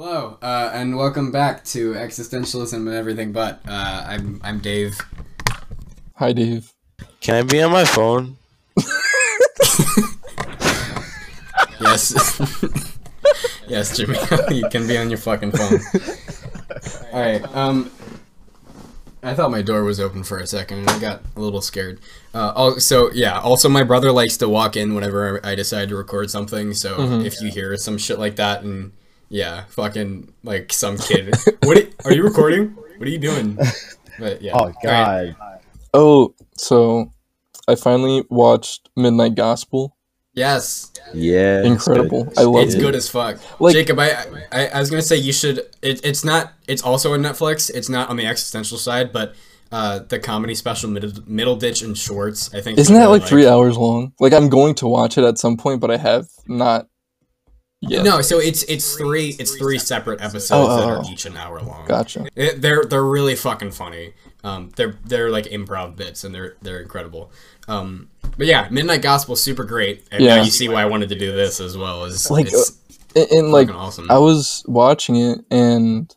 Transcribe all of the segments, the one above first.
Hello, uh, and welcome back to Existentialism and Everything But. Uh, I'm I'm Dave. Hi, Dave. Can I be on my phone? Yes. yes, Jimmy. you can be on your fucking phone. Alright, um. I thought my door was open for a second and I got a little scared. Uh, oh, so, yeah, also my brother likes to walk in whenever I decide to record something, so Mhm. if you hear some shit like that and, yeah, fucking, like, some kid. what are you recording? What are you doing? But, yeah. Oh Alright. god. Oh, so I finally watched Midnight Gospel. Yes, Yeah. Incredible. I love it's it. good as fuck. Like- Jacob, I, I I was gonna say you should. It, it's not. It's also on Netflix. It's not on the existential side, but uh, the comedy special Middle, Middleditch and Schwartz. I think. Isn't that really like three hours long? Like I'm going to watch it at some point, but I have not yet. No, so it's it's three it's three separate episodes Oh, that oh, are oh. each an hour long. Gotcha. It, they're they're really fucking funny. Um, they're they're like improv bits and they're they're incredible. Um, but yeah, Midnight Gospel super great. And now Yeah. you see why I wanted to do this as well. as Like, it's And, and like awesome. I was watching it and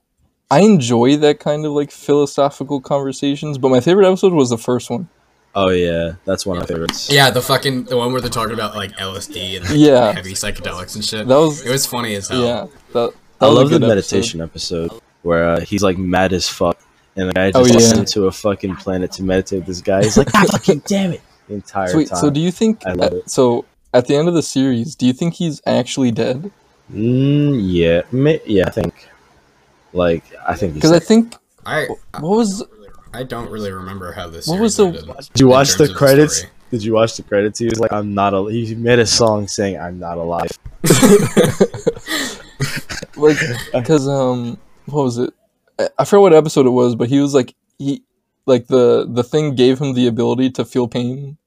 I enjoy that kind of like philosophical conversations, but my favorite episode was the first one. Oh yeah, that's one of my favorites. Yeah, the fucking the one where they're talking about like LSD and like, Yeah. heavy psychedelics and shit. That was it was funny as hell. yeah. That, that I love the meditation episode, where uh, he's like mad as fuck, and the guy Oh, just yeah. sent to a fucking planet to meditate with this guy. He's like, ah, fucking damn it, the entire Episode. Sweet. time. So do you think? I love uh, it. so at the end of the series, do you think he's actually dead? Mm, yeah, ma- yeah, I think. Like, I think. Because I think I what was I don't really remember how this. What was the- ended Did you watch the credits? story. Did you watch the credits? He was like, "I'm not." A-, he made a song saying, "I'm not alive." like because um what was it I, I forget what episode it was but he was like he like the the thing gave him the ability to feel pain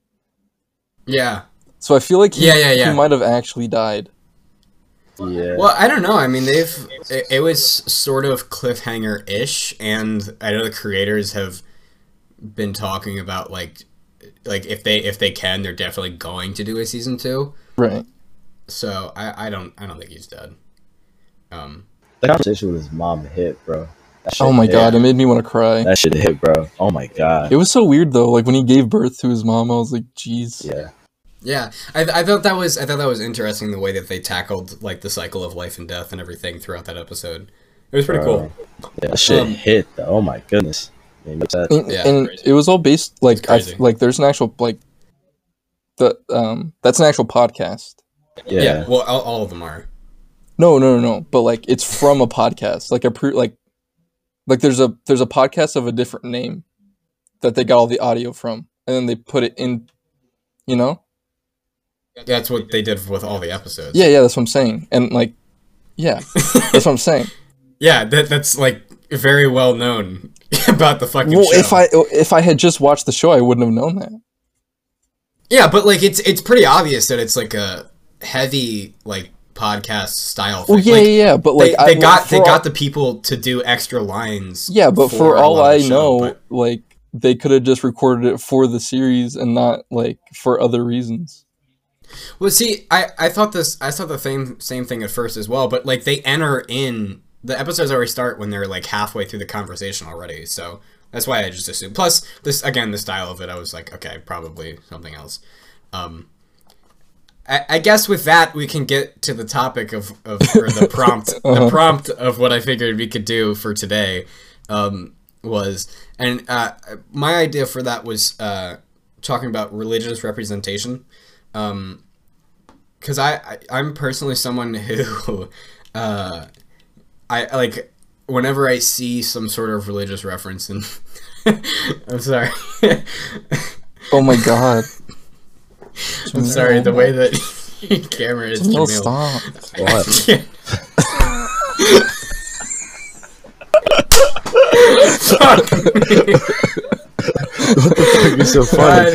Yeah. so i feel like he, Yeah, yeah, yeah. he might have actually died Yeah. Well, I don't know. I mean, they've it, it was sort of cliffhanger ish, and I know the creators have been talking about like like if they if they can, they're definitely going to do a season two. right So I I don't I don't think he's dead. Um. the conversation with his mom hit, bro. Oh my hit. god it made me want to cry That shit hit, bro. Oh my god. it was so weird though like when he gave birth to his mom i was like jeez yeah. Yeah, I, I thought that was I thought that was interesting the way that they tackled like the cycle of life and death and everything throughout that episode. It was pretty Bro. cool. Yeah, shit Um, hit. Though. Oh my goodness. Made and, Yeah, and it was all based like I, like there's an actual like the um that's an actual podcast Yeah, Yeah. well, all, all of them are. No, no, no, no. But like, it's from a podcast. Like a pre, like, like there's a there's a podcast of a different name that they got all the audio from, and then they put it in. You know? That's what they did with all the episodes. Yeah, yeah. That's what I'm saying. And like, yeah, that's what I'm saying. yeah, that that's like very well known about the fucking Well, show. if I if I had just watched the show, I wouldn't have known that. yeah, but like it's it's pretty obvious that it's like a heavy like podcast style. Thing. Well, yeah, Like, yeah. But like, they, they I, got they for got all- the people to do extra lines. Yeah, but for, a all I show, know, but- like they could have just recorded it for the series and not like for other reasons. Well, see, I, I thought this I thought the same same thing at first as well, but like they enter in the episodes already start when they're like halfway through the conversation already, so that's why I just assumed. Plus, this again, the style of it, I was like, okay, probably something else. Um, I, I guess with that we can get to the topic of, of or the prompt the Uh-huh. prompt of what I figured we could do for today um, was and uh, my idea for that was uh, talking about religious representation um because I, I i'm personally someone who uh i like whenever i see some sort of religious reference and i'm sorry Oh my god! i'm sorry the way that camera is No, stop. What? Yeah. Fuck me. You're so funny.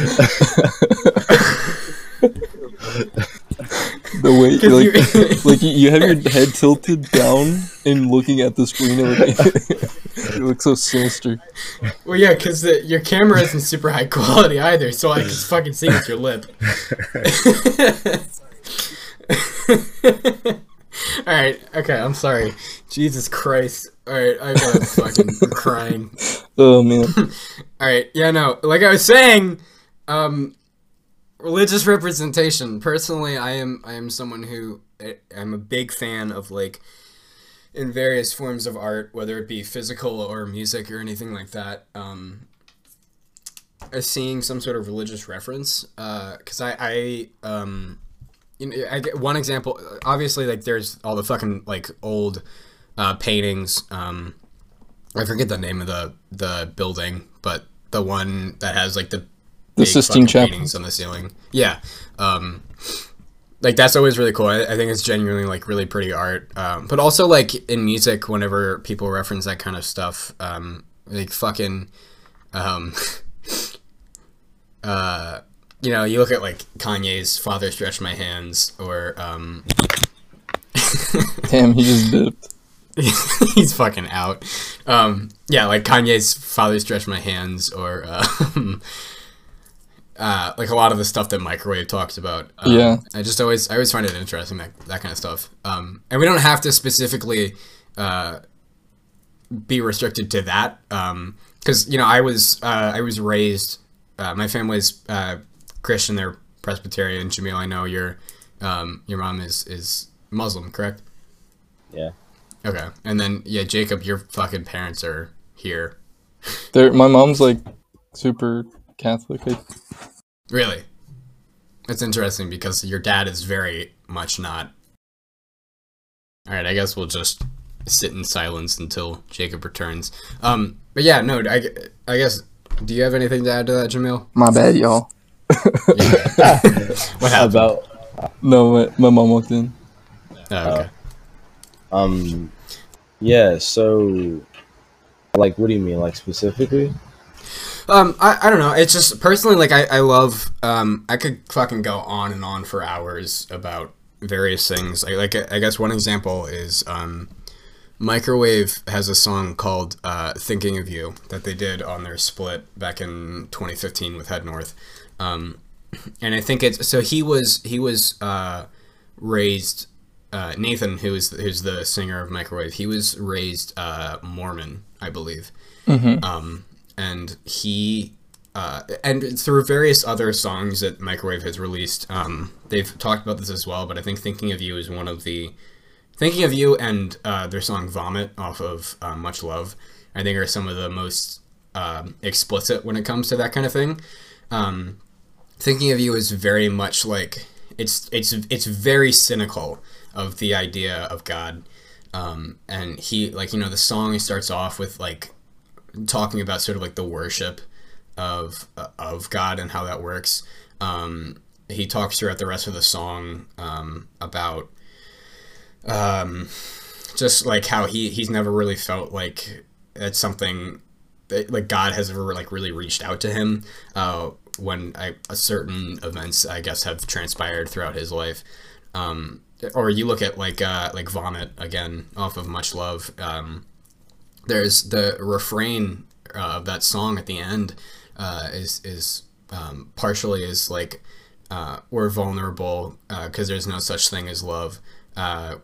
The way, like, you- like you, you have your head tilted down and looking at the screen. And like, it looks so sinister. Well, yeah, because your camera isn't super high quality either, so I can fucking see with your lip. All right. Okay. I'm sorry. Jesus Christ. All right. I got fucking crying. Oh man. All right. Yeah. No. Like I was saying, um, religious representation. Personally, I am. I am someone who I'm a big fan of like in various forms of art, whether it be physical or music or anything like that. Um, uh, seeing some sort of religious reference, because I, I, um, you know, I get one example. Obviously, like there's all the fucking like old uh, paintings. Um, I forget the name of the the building, but the one that has like the The Sistine Chapel. paintings on the ceiling. Yeah. Um, like that's always really cool. I, I think it's genuinely like really pretty art. Um, but also like in music, whenever people reference that kind of stuff, um, like fucking, um, uh, you know, you look at like Kanye's "Father Stretch My Hands" or um, Damn, he just dipped. he's fucking out. Um, yeah, like Kanye's "Father Stretch My Hands" or um, uh, like a lot of the stuff that Microwave talks about. Um, Yeah. I just always I always find it interesting that that kind of stuff. Um, and we don't have to specifically uh, be restricted to that because you know I was uh, I was raised. Uh, my family's uh, Christian. They're Presbyterian. Jamil, I know your um, your mom is is Muslim, correct? Yeah. Okay, and then yeah, Jacob, your fucking parents are here. There, my mom's like super Catholic. I, Really? That's interesting because your dad is very much not. Alright, I guess we'll just sit in silence until Jacob returns. Um, but yeah, no, I, I guess. Do you have anything to add to that, Jamil? my bad, y'all. Yeah. what happened? About No, my, my mom walked in. Oh, okay. um, yeah. So, like, what do you mean, like specifically? Um, I, I don't know. It's just personally like I, I love um I could fucking go on and on for hours about various things. Like like I guess one example is um Microwave has a song called uh, "Thinking of You" that they did on their split back in 2015 with Head North, um, and I think it's so he was he was uh, raised uh, Nathan, who is who's the singer of Microwave. He was raised uh, Mormon, I believe, um, and he uh, and through various other songs that Microwave has released, um, they've talked about this as well. But I think "Thinking of You" is one of the Thinking of You and uh, their song Vomit off of uh, Much Love, I think are some of the most um, explicit when it comes to that kind of thing. Um, Thinking of You is very much like it's it's it's very cynical of the idea of God. Um, and he like you know the song starts off with like talking about sort of like the worship of of God and how that works. Um, he talks throughout the rest of the song um, about um, just like how he he's never really felt like it's something that, like God has ever like really reached out to him uh, when certain events I guess have transpired throughout his life. Um, or you look at like uh, like vomit again off of much love. There's the refrain uh, of that song at the end uh, is is um, partially is like uh, we're vulnerable because there's no such thing as love. Uh,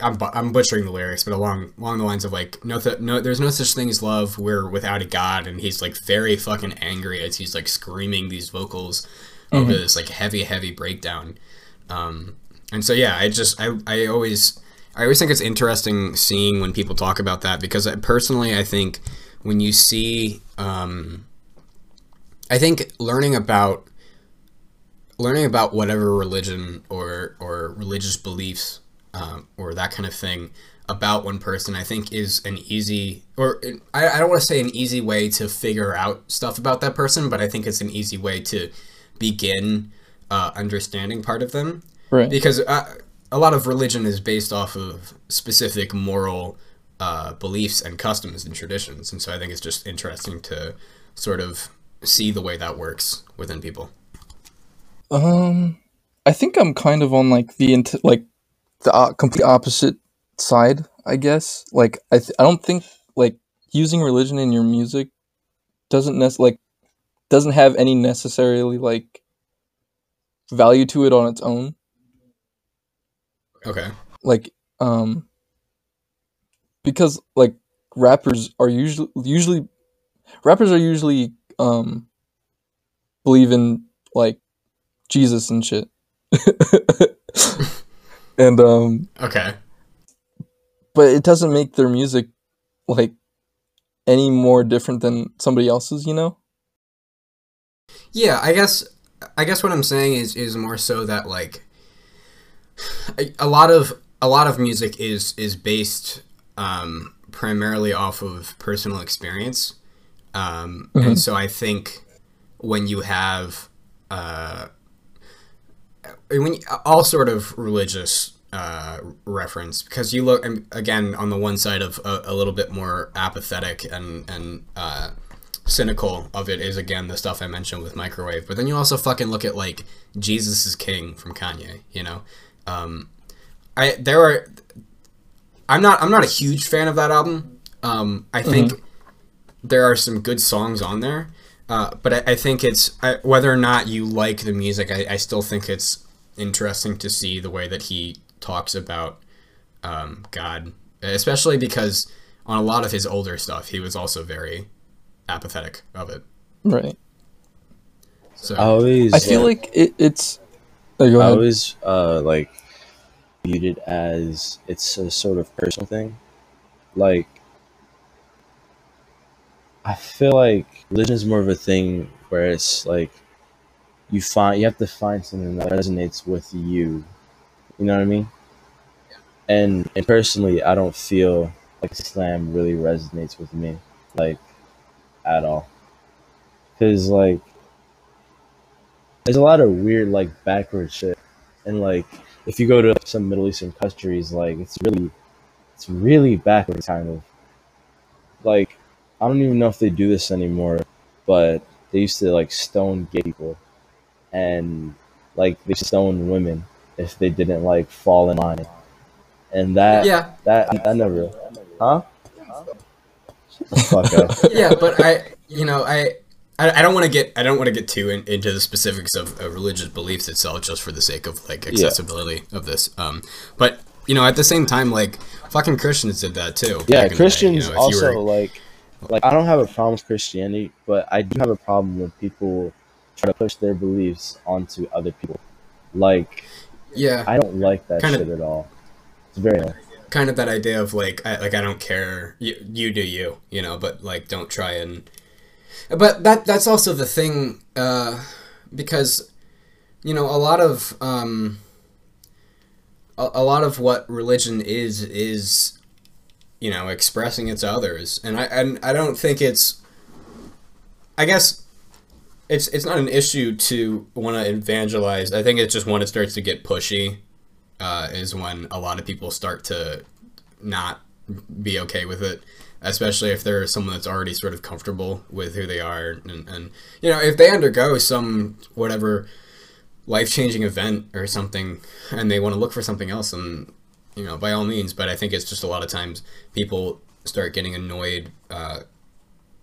I'm, bu- I'm butchering the lyrics, but along along the lines of like no th- no there's no such thing as love. We're without a god, and he's like very fucking angry as he's like screaming these vocals over this like heavy heavy breakdown. Um, and so yeah, I just I I always I always think it's interesting seeing when people talk about that because I, personally I think when you see um, I think learning about learning about whatever religion or or religious beliefs um, or that kind of thing about one person I think is an easy or I, I don't want to say an easy way to figure out stuff about that person but I think it's an easy way to begin uh, understanding part of them Right. because uh, a lot of religion is based off of specific moral uh, beliefs and customs and traditions and so I think it's just interesting to sort of see the way that works within people Um, I think I'm kind of on like the like the uh, complete opposite side. I guess. Like I th- I don't think like using religion in your music doesn't nec- like doesn't have any necessarily like value to it on its own. Okay Like um because like rappers are usually usually rappers are usually um believe in like Jesus and shit. and um Okay. but it doesn't make their music like any more different than somebody else's, you know? Yeah, I guess I guess what I'm saying is is more so that like a, a lot of a lot of music is is based um, primarily off of personal experience, um, Mhm. and so I think when you have uh, when you, all sort of religious uh, reference because you look again on the one side of a, a little bit more apathetic and and uh, cynical of it is again the stuff I mentioned with microwave. But then you also fucking look at like Jesus is King from Kanye. You know, um, I there are. I'm not. I'm not a huge fan of that album. Um, I think there are some good songs on there, uh, but I, I think it's I, whether or not you like the music. I, I still think it's interesting to see the way that he talks about um, God, especially because on a lot of his older stuff, he was also very apathetic of it. Right. So I always I feel uh, like it, it's go I ahead. always uh like viewed it as it's a sort of personal thing. Like I feel like religion is more of a thing where it's like you find you have to find something that resonates with you. You know what I mean? And and personally I don't feel like Islam really resonates with me. Like at all. Cause like there's a lot of weird like backward shit. And like if you go to some middle eastern countries like it's really it's really backward kind of. Like i don't even know if they do this anymore but they used to like stone gay people. And like they stone women if they didn't like fall in line. And that yeah, that i never huh? Shut the fuck up. Yeah, but I, you know, I, I, I don't want to get, I don't want to get too in, into the specifics of, of religious beliefs itself, just for the sake of like accessibility of this. Um, but you know, at the same time, like fucking Christians did that too. yeah the day, christians you know, also were- like like i don't have a problem with christianity but i do have a problem when people try to push their beliefs onto other people like yeah, i don't like that Kinda- shit at all it's very annoying. kind of that idea of like, I, like I don't care, you, you do you, you know, but like don't try and. But that that's also the thing, uh, because, you know, a lot of um, a, a lot of what religion is is, you know, expressing it to others, and I and I don't think it's. I guess. It's, it's not an issue to want to evangelize. I think it's just when it starts to get pushy, uh, is when a lot of people start to not be okay with it, especially if they're someone that's already sort of comfortable with who they are, and, and you know if they undergo some whatever life changing event or something, and they want to look for something else, and you know by all means. But I think it's just a lot of times people start getting annoyed. Uh,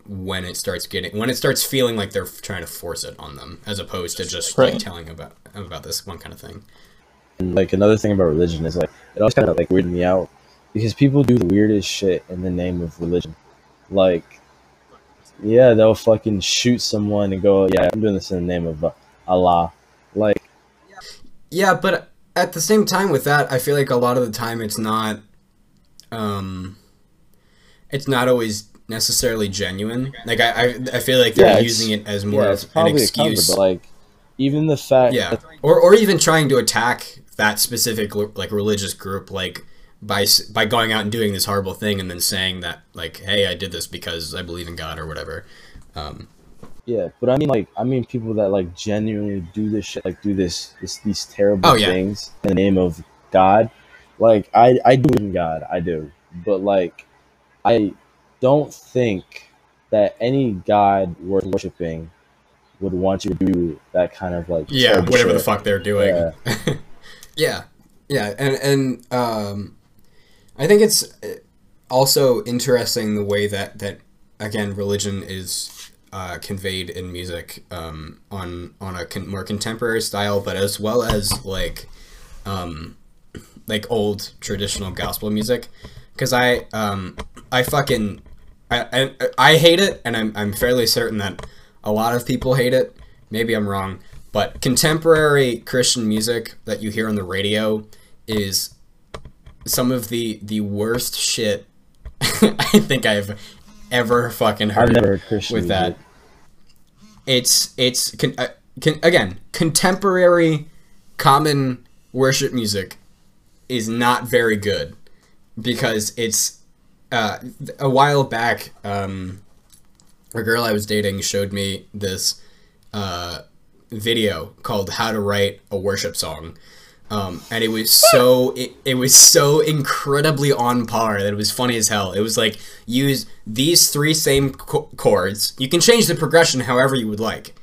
when it starts getting when it starts feeling like they're trying to force it on them as opposed to just like telling about about this one kind of thing And like another thing about religion is like it always kind of like weirded me out because people do the weirdest shit in the name of religion. Like, yeah, they'll fucking shoot someone and go, yeah, I'm doing this in the name of uh, Allah. Like, Yeah, but at the same time with that, I feel like a lot of the time it's not um it's not always necessarily genuine. Like I I, I feel like they're Yeah, using it as more yeah, of an cover, excuse. but like, even the fact, yeah. that- Or or even trying to attack that specific like religious group like by by going out and doing this horrible thing and then saying that like hey, I did this because I believe in God or whatever. Um yeah, but I mean, like, I mean, people that like genuinely do this shit, like, do this, this these terrible Oh, yeah. things in the name of God. Like, I, I do in God, I do, but like, I don't think that any God worth worshiping would want you to do that kind of like yeah, whatever the fuck they're doing. Yeah. yeah, yeah, and and um, I think it's uh, also interesting the way that that again religion is uh, conveyed in music um, on on a con- more contemporary style, but as well as like um, like old traditional gospel music because I um I fucking I, I I hate it and I'm I'm fairly certain that a lot of people hate it. Maybe I'm wrong, but contemporary Christian music that you hear on the radio is some of the the worst shit I think I've ever fucking heard I've never heard with music. that. It's it's con- uh, con- again contemporary common worship music is not very good because it's uh, a while back um, a girl I was dating showed me this uh, video called "How to Write a Worship Song," um, and it was so it, it was so incredibly on par that it was funny as hell. It was like use these three same co- chords. You can change the progression however you would like,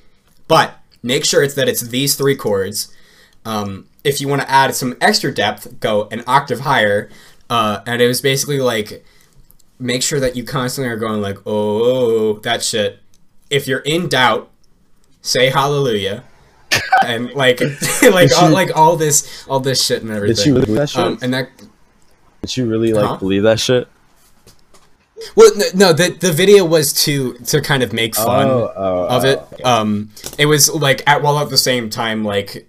but make sure it's that it's these three chords. Um, if you want to add some extra depth, go an octave higher. Uh, and it was basically like make sure that you constantly are going like, oh, that shit. If you're in doubt, say hallelujah, and like, like, all, like all this, all this shit and everything. Did she really believe that shit? Um, and that, Did you really like Huh? believe that shit? well, no, the the video was to to kind of make fun Oh, oh, of oh, it. okay. Um, it was like at while at the same time, like,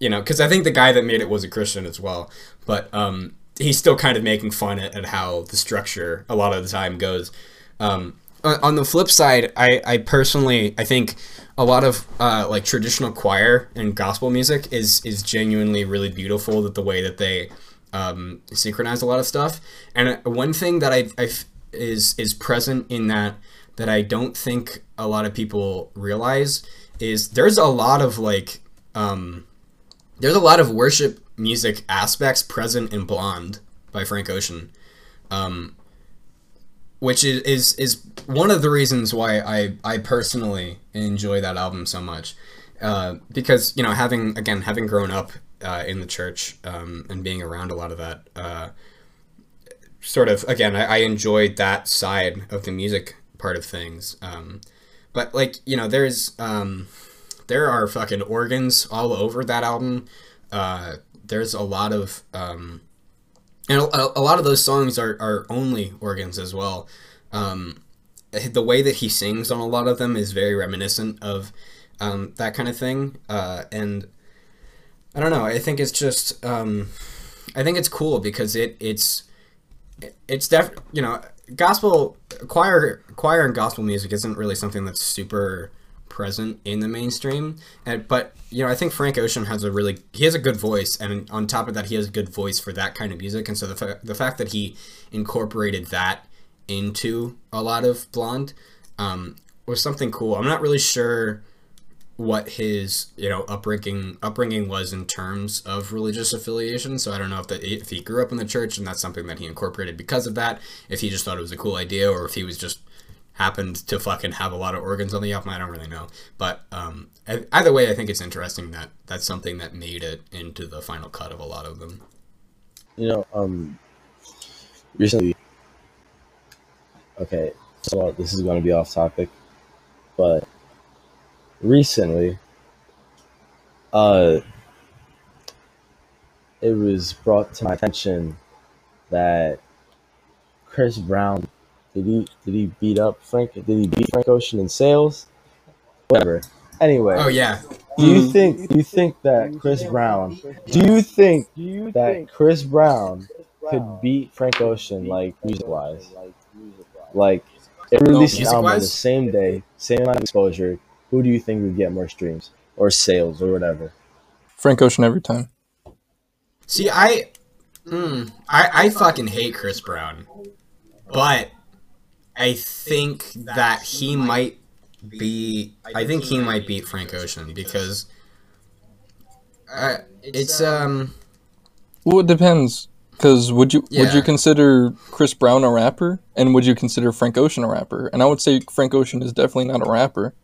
you know, because I think the guy that made it was a Christian as well, but um, he's still kind of making fun at, at how the structure a lot of the time goes. Um, on the flip side, I, I personally I think a lot of uh, like traditional choir and gospel music is is genuinely really beautiful. That the way that they um, synchronize a lot of stuff. And uh, one thing that I, I is is present in that that I don't think a lot of people realize is there's a lot of like um, there's a lot of worship music aspects present in Blonde by Frank Ocean. Um, which is, is is one of the reasons why I I personally enjoy that album so much, uh, because you know having again having grown up uh, in the church um, and being around a lot of that, uh, sort of again I, I enjoyed that side of the music part of things. Um, but like you know there's um, there are fucking organs all over that album. Uh, there's a lot of um, and a, a lot of those songs are, are only organs as well. Um, the way that he sings on a lot of them is very reminiscent of um, that kind of thing. Uh, and I don't know. I think it's just um, I think it's cool because it it's it's def you know gospel choir choir and gospel music isn't really something that's super present in the mainstream and but you know i think frank ocean has a really he has a good voice and on top of that he has a good voice for that kind of music and so the, fa- the fact that he incorporated that into a lot of blonde um, was something cool i'm not really sure what his you know upbringing upbringing was in terms of religious affiliation. So I don't know if that if he grew up in the church and that's something that he incorporated because of that. If he just thought it was a cool idea, or if he was just happened to fucking have a lot of organs on the album. I don't really know. But um, either way, I think it's interesting that that's something that made it into the final cut of a lot of them. You know, um, recently. Okay, so this is going to be off topic, but recently, uh, it was brought to my attention that Chris Brown did he did he beat up Frank? Did he beat Frank Ocean in sales? Whatever. Anyway, Oh yeah, do you think do you think that Chris Brown do you think that Chris Brown could beat Frank Ocean like music wise? Like if we released an album on the same day, same amount of exposure, who do you think would get more streams or sales or whatever? Frank Ocean every time. See, I, mm, I, I fucking hate Chris Brown, but I think that he might be. I think he might beat Frank Ocean because uh, it's um. Well, it depends. Because would you would you consider Chris Brown a rapper, and would you consider Frank Ocean a rapper? And I would say Frank Ocean is definitely not a rapper.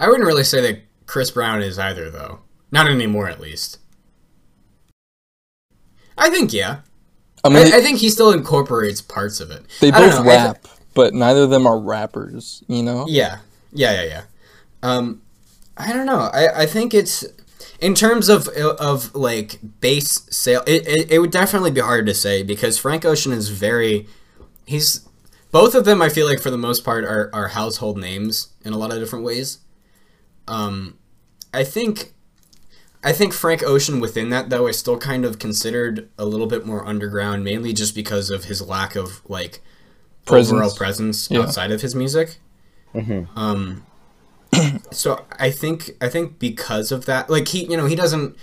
I wouldn't really say that Chris Brown is either, though. Not anymore, at least. I think yeah. I mean, I, I think he still incorporates parts of it. they both know, I thi- rap, but neither of them are rappers. You know? Yeah, yeah, yeah, yeah. Um, I don't know. I, I think it's in terms of of like base sale, it, it, it would definitely be hard to say because Frank Ocean is very he's both of them. I feel like for the most part are are household names in a lot of different ways. Um, I think. I think Frank Ocean within that though is still kind of considered a little bit more underground, mainly just because of his lack of like Presence. overall presence Yeah. outside of his music. Mhm. Um, so I think I think because of that, like he, you know, he doesn't.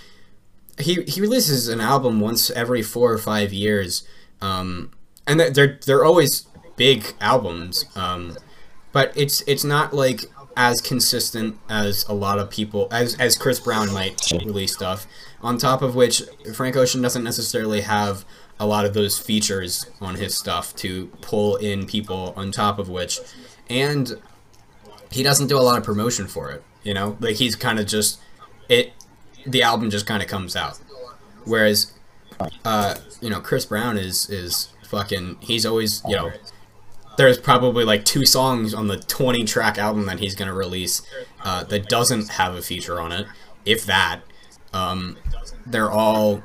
He he releases an album once every four or five years, um, and they're- they're they're always big albums. Um, but it's it's not like as consistent as a lot of people as as Chris Brown might release stuff. On top of which, Frank Ocean doesn't necessarily have a lot of those features on his stuff to pull in people. On top of which, and he doesn't do a lot of promotion for it. You know, like he's kind of just it. The album just kind of comes out, whereas, uh, you know, Chris Brown is is fucking. He's always you know there's probably like two songs on the 20 track album that he's going to release uh, that doesn't have a feature on it if that um, they're all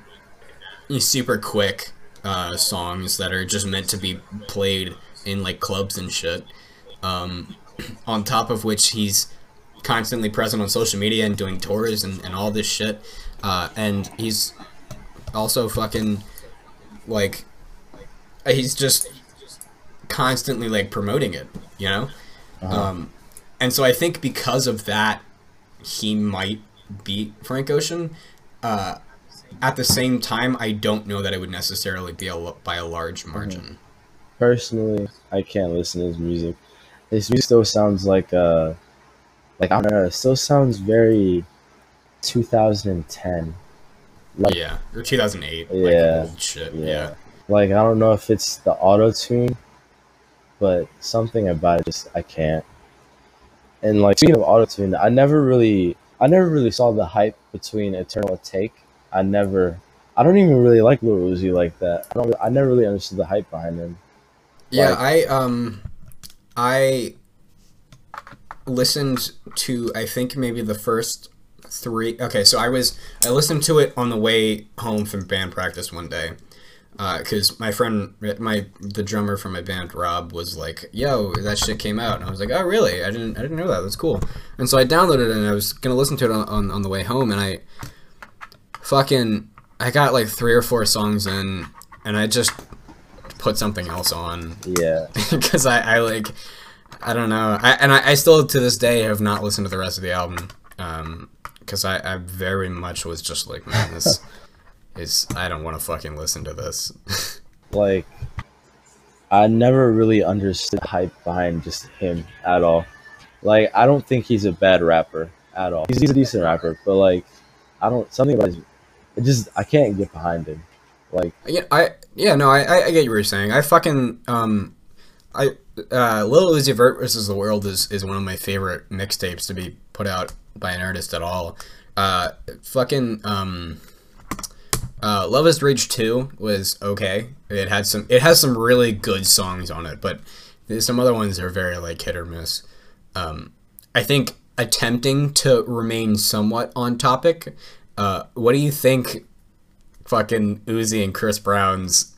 super quick uh, songs that are just meant to be played in like clubs and shit um, on top of which he's constantly present on social media and doing tours and, and all this shit uh, and he's also fucking like he's just constantly like promoting it, you know? Um, and so I think because of that, he might beat Frank Ocean. Uh, at the same time, I don't know that it would necessarily be a, by a large margin. Personally, I can't listen to his music. His music still sounds like uh, like I don't know. It still sounds very 2010. Like Yeah, or 2008. Yeah, like shit. yeah. Yeah. like I don't know if it's the auto tune, but something about it just I can't. And like speaking of auto tune, I never really I never really saw the hype between Eternal Atake. I never I don't even really like Lil Uzi like that. I don't I never really understood the hype behind him. Yeah, Like- I um I listened to I think maybe the first three okay, so I was I listened to it on the way home from band practice one day. because my friend, my the drummer from my band, Rob, was like, "Yo, that shit came out," and I was like, "Oh, really? I didn't, I didn't know that. That's cool." And so I downloaded it, and I was gonna listen to it on, on, on the way home, and I fucking I got like three or four songs in, and I just put something else on Yeah. because I, I like I don't know I, and I, I still to this day have not listened to the rest of the album Um, because I, I very much was just like man this is I don't want to fucking listen to this like I never really understood the hype behind just him at all. Like I don't think he's a bad rapper at all. He's, he's a decent rapper, but like I don't something about his it just I can't get behind him. Like yeah I yeah no I, I, I get what you're saying I fucking um I uh Lil Uzi Vert versus the World is, is one of my favorite mixtapes to be put out by an artist at all uh fucking um Uh, Luv Is Rage 2 was okay. It had some it has some really good songs on it, but some other ones are very like hit or miss. Um, I think attempting to remain somewhat on topic, uh, what do you think fucking Uzi and Chris Brown's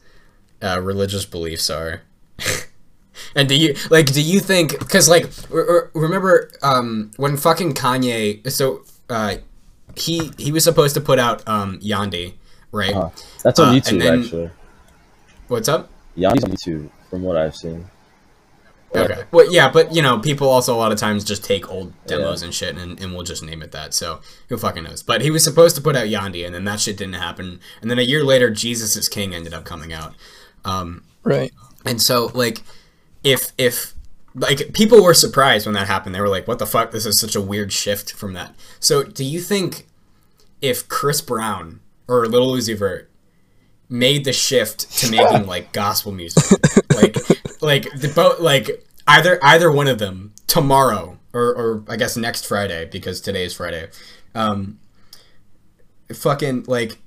uh, religious beliefs are? and do you like do you think cuz like re- re- remember um when fucking Kanye so uh he he was supposed to put out um Yandhi, right? Uh, that's on Uh, YouTube then- actually. What's up? He's on YouTube from what I've seen. Okay. Well, yeah, but you know, people also a lot of times just take old demos and shit, and, and we'll just name it that. So who fucking knows? But he was supposed to put out Yandhi, and then that shit didn't happen. And then a year later, Jesus is King ended up coming out. Um, Right. and so like, if if like people were surprised when that happened, they were like, "What the fuck? This is such a weird shift from that." So do you think if Chris Brown or Little Uzi Vert made the shift to making like gospel music, like like the both like either either one of them tomorrow or or I guess next Friday because today is Friday, um, fucking like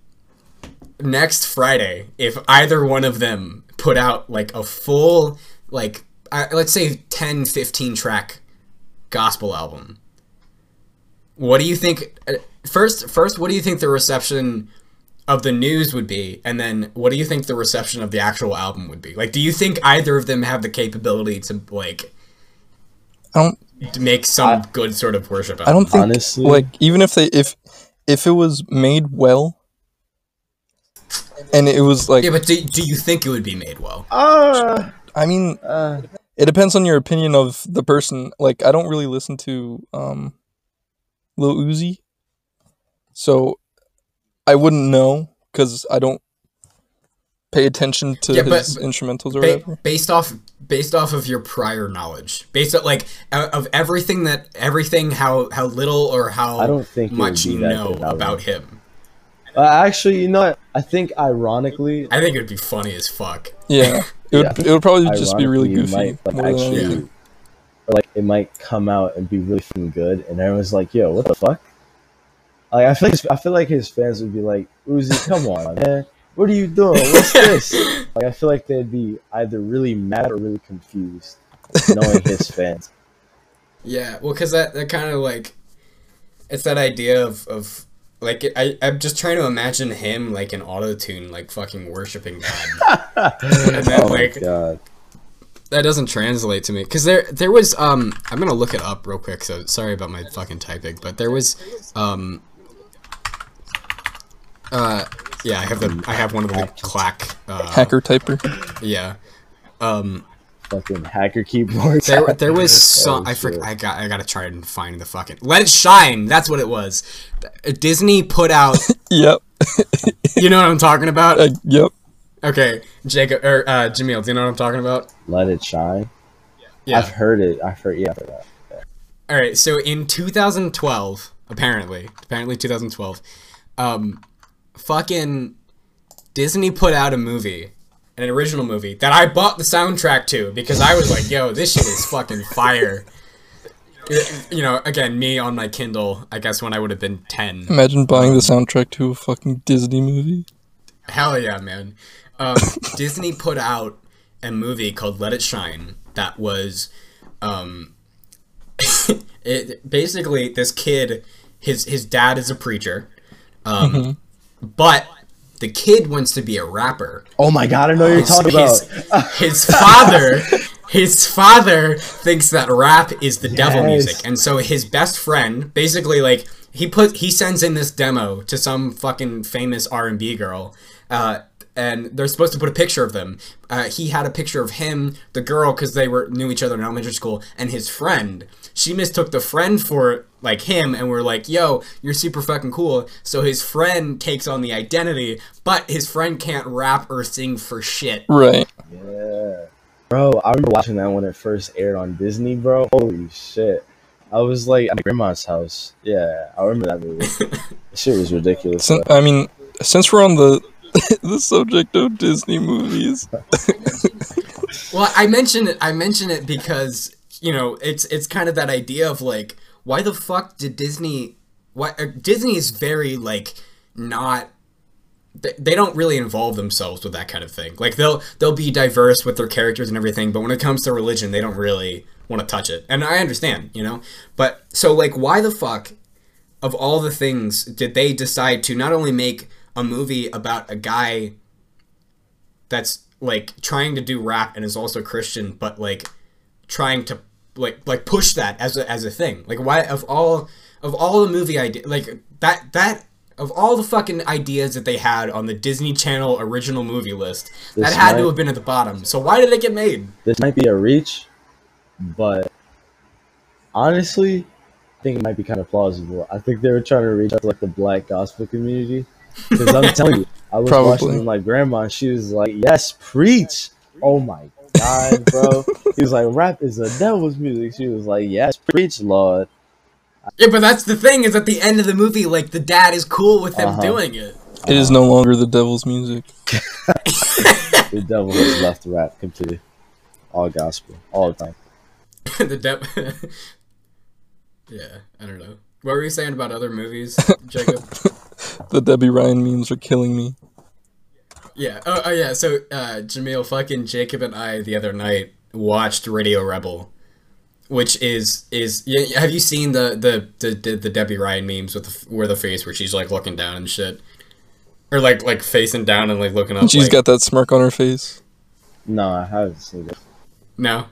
next Friday if either one of them put out like a full like let's say 10 15 track gospel album what do you think? uh, First, first, what do you think the reception of the news would be, and then what do you think the reception of the actual album would be? Like, do you think either of them have the capability to like I don't to make some I- good sort of worship? I don't think Honestly- like even if they if if it was made well and it was like Yeah, but do, do you think it would be made well? Uh, I mean uh, it depends on your opinion of the person. Like I don't really listen to um Lil Uzi. So I wouldn't know cuz I don't pay attention to Yeah, but- his instrumentals or Ba- whatever. based off based off of your prior knowledge, based on like uh, of everything that everything how how little or how I don't think much you know good, about him. uh, actually, you know what? I think ironically, I think it would be funny as fuck. Yeah. It would, Yeah. it would probably just be really goofy. might, like, more actually, anything. or, like it might come out and be really fucking good, and everyone's like, "Yo, what the fuck?" Like I feel like I feel like his fans would be like, "Uzi, come on, man, what are you doing? What's this?" like I feel like they'd be either really mad or really confused, knowing his fans. Yeah, well, because that that kind of like it's that idea of of like I I'm just trying to imagine him like in auto tune like fucking worshiping God. and then oh my like god. that doesn't translate to me because there there was um I'm gonna look it up real quick. So sorry about my fucking typing, but there was um uh yeah I have the I have one of the clack uh Hacker typer. yeah um Fucking hacker keyboard. there there was some Oh, I for. I got I gotta try and find the fucking Let It Shine. That's what it was. Disney put out. Yep. you know what I'm talking about? Uh, yep. Okay, Jacob or uh, Jamil. Do you know what I'm talking about? Let it shine. Yeah. I've heard it. I've heard. Yeah, I've heard that. All right, so in 2012, apparently, apparently 2012, um, fucking Disney put out a movie, an original movie that I bought the soundtrack to because I was like, "Yo, this shit is fucking fire." You know, again, me on my Kindle, I guess when I would have been 10. Imagine buying the soundtrack to a fucking Disney movie. Hell yeah, man. Um, Disney put out a movie called Let It Shine that was um, it basically this kid his his dad is a preacher. Um, but the kid wants to be a rapper. Oh my god! I know you're His, talking his, about. his father his father thinks that rap is the devil music and so his best friend basically like he put he sends in this demo to some fucking famous r&b girl uh, and they're supposed to put a picture of them uh, he had a picture of him the girl because they were knew each other in elementary school and his friend she mistook the friend for like him and we're like yo you're super fucking cool so his friend takes on the identity but his friend can't rap or sing for shit Right. Yeah, bro. I remember watching that when it first aired on Disney, bro. Holy shit! I was like at my grandma's house. Yeah, I remember that movie. shit was ridiculous. Since, I mean, since we're on the the subject of Disney movies, Well, I mention it. I mention it because you know it's it's kind of that idea of like, why the fuck did Disney? Why uh, Disney is very like not. They, they don't really involve themselves with that kind of thing. Like they'll they'll be diverse with their characters and everything, but when it comes to religion, they don't really want to touch it. And I understand, you know. But so like, why the fuck? Of all the things, did they decide to not only make a movie about a guy that's like trying to do rap and is also Christian, but like trying to like like push that as a as a thing. Like why of all of all the movie idea like that that of all the fucking ideas that they had on the Disney Channel original movie list, that This had to have been at the bottom. So why did it get made? This might be a reach, but honestly, I think it might be kind of plausible. I think they were trying to reach out to like the black gospel community. Because I'm telling you, I was Probably. watching with my grandma, and she was like, "Yes, preach." Oh my god, bro! he was like, "Rap is the devil's music." She was like, "Yes, preach, Lord." Yeah, but that's the thing is at the end of the movie, like the dad is cool with them Uh-huh. doing it. it is no longer the devil's music. The devil has left rap completely. All gospel, all the time. the dep Yeah, I don't know. What were you saying about other movies, Jacob? The Debby Ryan memes are killing me. Yeah. Oh, oh yeah. So, uh, Jamil, fucking Jacob and I the other night watched Radio Rebel, which is is yeah, have you seen the the, the the the Debby Ryan memes with the, where the face where she's like looking down and shit, or like like facing down and like looking up. She's like, got that smirk on her face. No, I haven't seen it. no.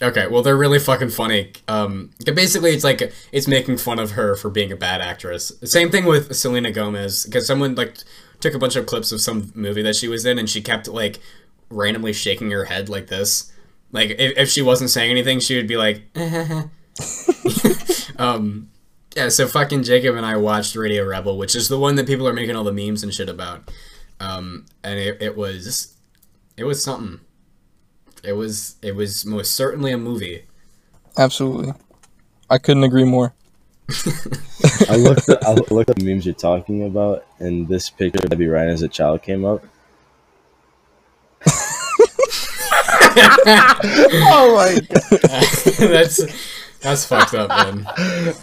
Okay, well they're really fucking funny. Um, basically it's like it's making fun of her for being a bad actress. Same thing with Selena Gomez because someone like took a bunch of clips of some movie that she was in and she kept like randomly shaking her head like this. Like if, if she wasn't saying anything, she would be like, um, yeah. So fucking Jacob and I watched Radio Rebel, which is the one that people are making all the memes and shit about. Um, and it, it was, it was something. It was it was most certainly a movie. Absolutely. I couldn't agree more. I looked at, I looked at the memes you're talking about, and this picture of Debby Ryan as a child came up. oh my god! that's that's fucked up, man.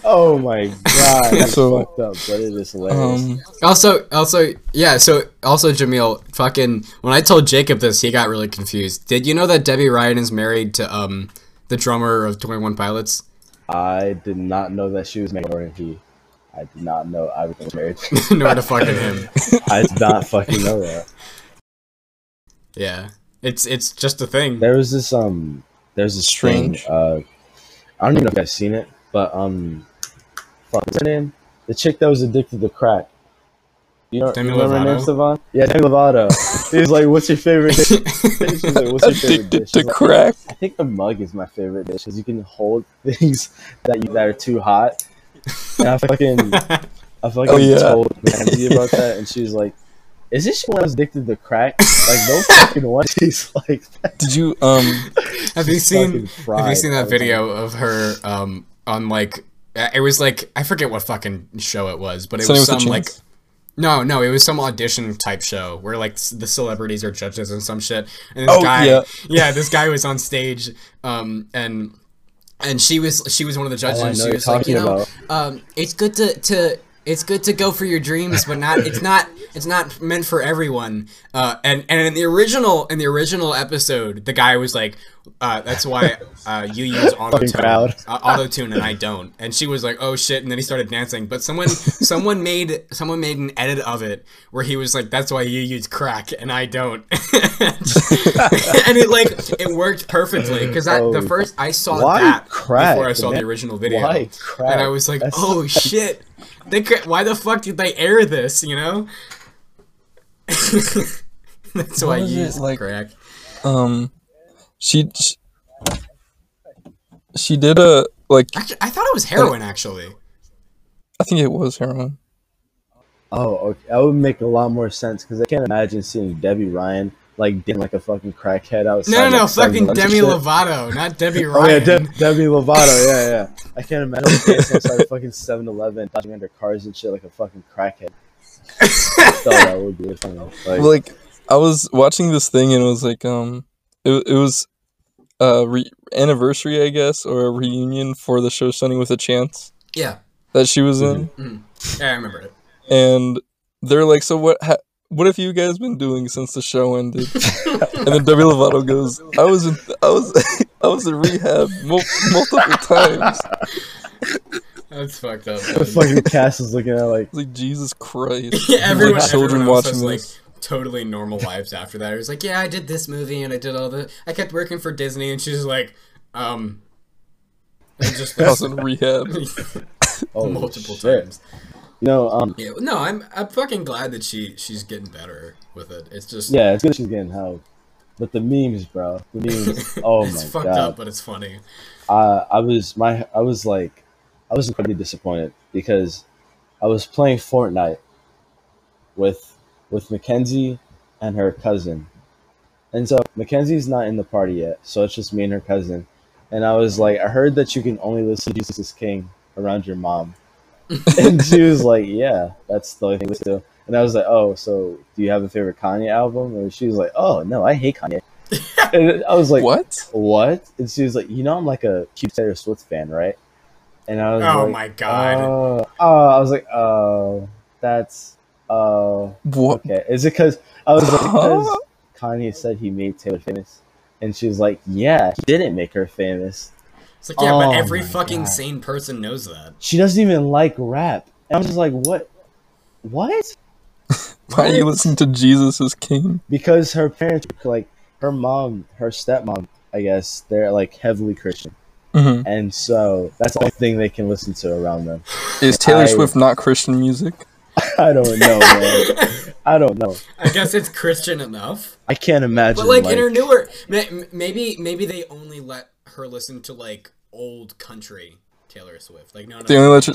Oh my god! That's So, fucked up, but it is hilarious. Um, Also, also, yeah. So, also, Jamil, fucking, when I told Jacob this, he got really confused. Did you know that Debby Ryan is married to um the drummer of Twenty One Pilots? I did not know that she was married, or he. I did not know I was married. Nor to fucking him. I did not fucking know that. Yeah, it's it's just a thing. There was this um, there's this Strange. thing. Uh, I don't even know if you guys seen it, but um, fuck, what's her name? The chick that was addicted to crack. You know, Demi you remember her name, Lovato? Savon? Yeah, Demi Lovato. He was like, "What's your favorite dish?" She's like, "What's your favorite addicted dish?" to She's like, crack. I think the mug is my favorite dish because you can hold things that you that are too hot. And I fucking, I fucking Oh, yeah. told Nancy about that, and she was like, "Is this when I was addicted to crack? Like no fucking one tastes like. Did you um have you seen fucking Have you seen that the video of her um on like uh, it was like I forget what fucking show it was, but it Sunny was some like no no it was some audition type show where like the celebrities are judges and some shit. And this Oh, guy yeah. yeah this guy was on stage um and and she was she was one of the judges. Oh, I know she you're was like, you know, about. um, it's good to to it's good to go for your dreams, but not it's not it's not meant for everyone. Uh, and and in the original in the original episode, the guy was like, uh, "That's why uh, you use auto tune, uh, auto tune, and I don't." And she was like, "Oh shit!" And then he started dancing. But someone someone made someone made an edit of it where he was like, "That's why you use crack and I don't." and it like it worked perfectly because the Oh, first I saw that crack, before I saw the original video, and I was like, That's- "Oh shit! They could, why the fuck did they air this? You know." That's why I What is it, use like- crack. um she she, she did a like Actually, I thought it was heroin. Actually, I think it was heroin. Oh, okay. that would make a lot more sense because I can't imagine seeing Debby Ryan like dating like a fucking crackhead outside. no, no, no, fucking Demi. Lovato, not Debby Ryan. Oh yeah, De- Demi Lovato. Yeah, yeah. I can't imagine dancing outside fucking 7-Eleven, dodging under cars and shit like a fucking crackhead. so that would be funny. Like, like I was watching this thing and it was like um it, it was a re- anniversary I guess or a reunion for the show Sonny with a Chance yeah, that she was in yeah, I remember it. and they're like so what ha- what have you guys been doing since the show ended and then Demi Lovato goes I was in I was I was in rehab mul- multiple times That's fucked up. the fucking cast is looking at like, It's like Jesus Christ Yeah, everyone, like children everyone watching has, like this totally normal lives after that. It was like, yeah, I did this movie and I did all the. I kept working for Disney, and she's like, um, and just I was in rehab oh multiple shit. times. You know, um, Yeah, no, I'm I'm fucking glad that she she's getting better with it. It's just yeah, it's good she's getting help, but the memes, bro, the memes. Oh it's my fucked god. up, but it's funny. uh, I was my I was like I was incredibly disappointed because I was playing Fortnite with with Mackenzie and her cousin. And so Mackenzie's not in the party yet, so it's just me and her cousin. And I was like, I heard that you can only listen to Jesus is King around your mom. and she was like, Yeah, that's the only thing to listen to. And I was like, Oh, so do you have a favorite Kanye album? And she was like, Oh no, I hate Kanye. and I was like, what what? And she was like, you know, I'm like a huge Taylor Swift fan, right? And I was like, Oh like, my god. Oh, oh, I was like, oh, that's, oh, what okay. Is it because I was like, because Kanye said he made Taylor famous, and she was like, yeah, he didn't make her famous. It's like yeah, Oh but every fucking God. sane person knows that. She doesn't even like rap. And I'm just like, what? What? Why do you listen to Jesus is King? Because her parents, like her mom, her stepmom, I guess they're like heavily Christian, hmm and so that's the only thing they can listen to around them. Is Taylor I- Swift not Christian music? I don't know, man. I don't know. I guess it's Christian enough. I can't imagine. But like, in her newer, maybe maybe they only let her listen to like old country Taylor Swift. Like no, no, They only let you.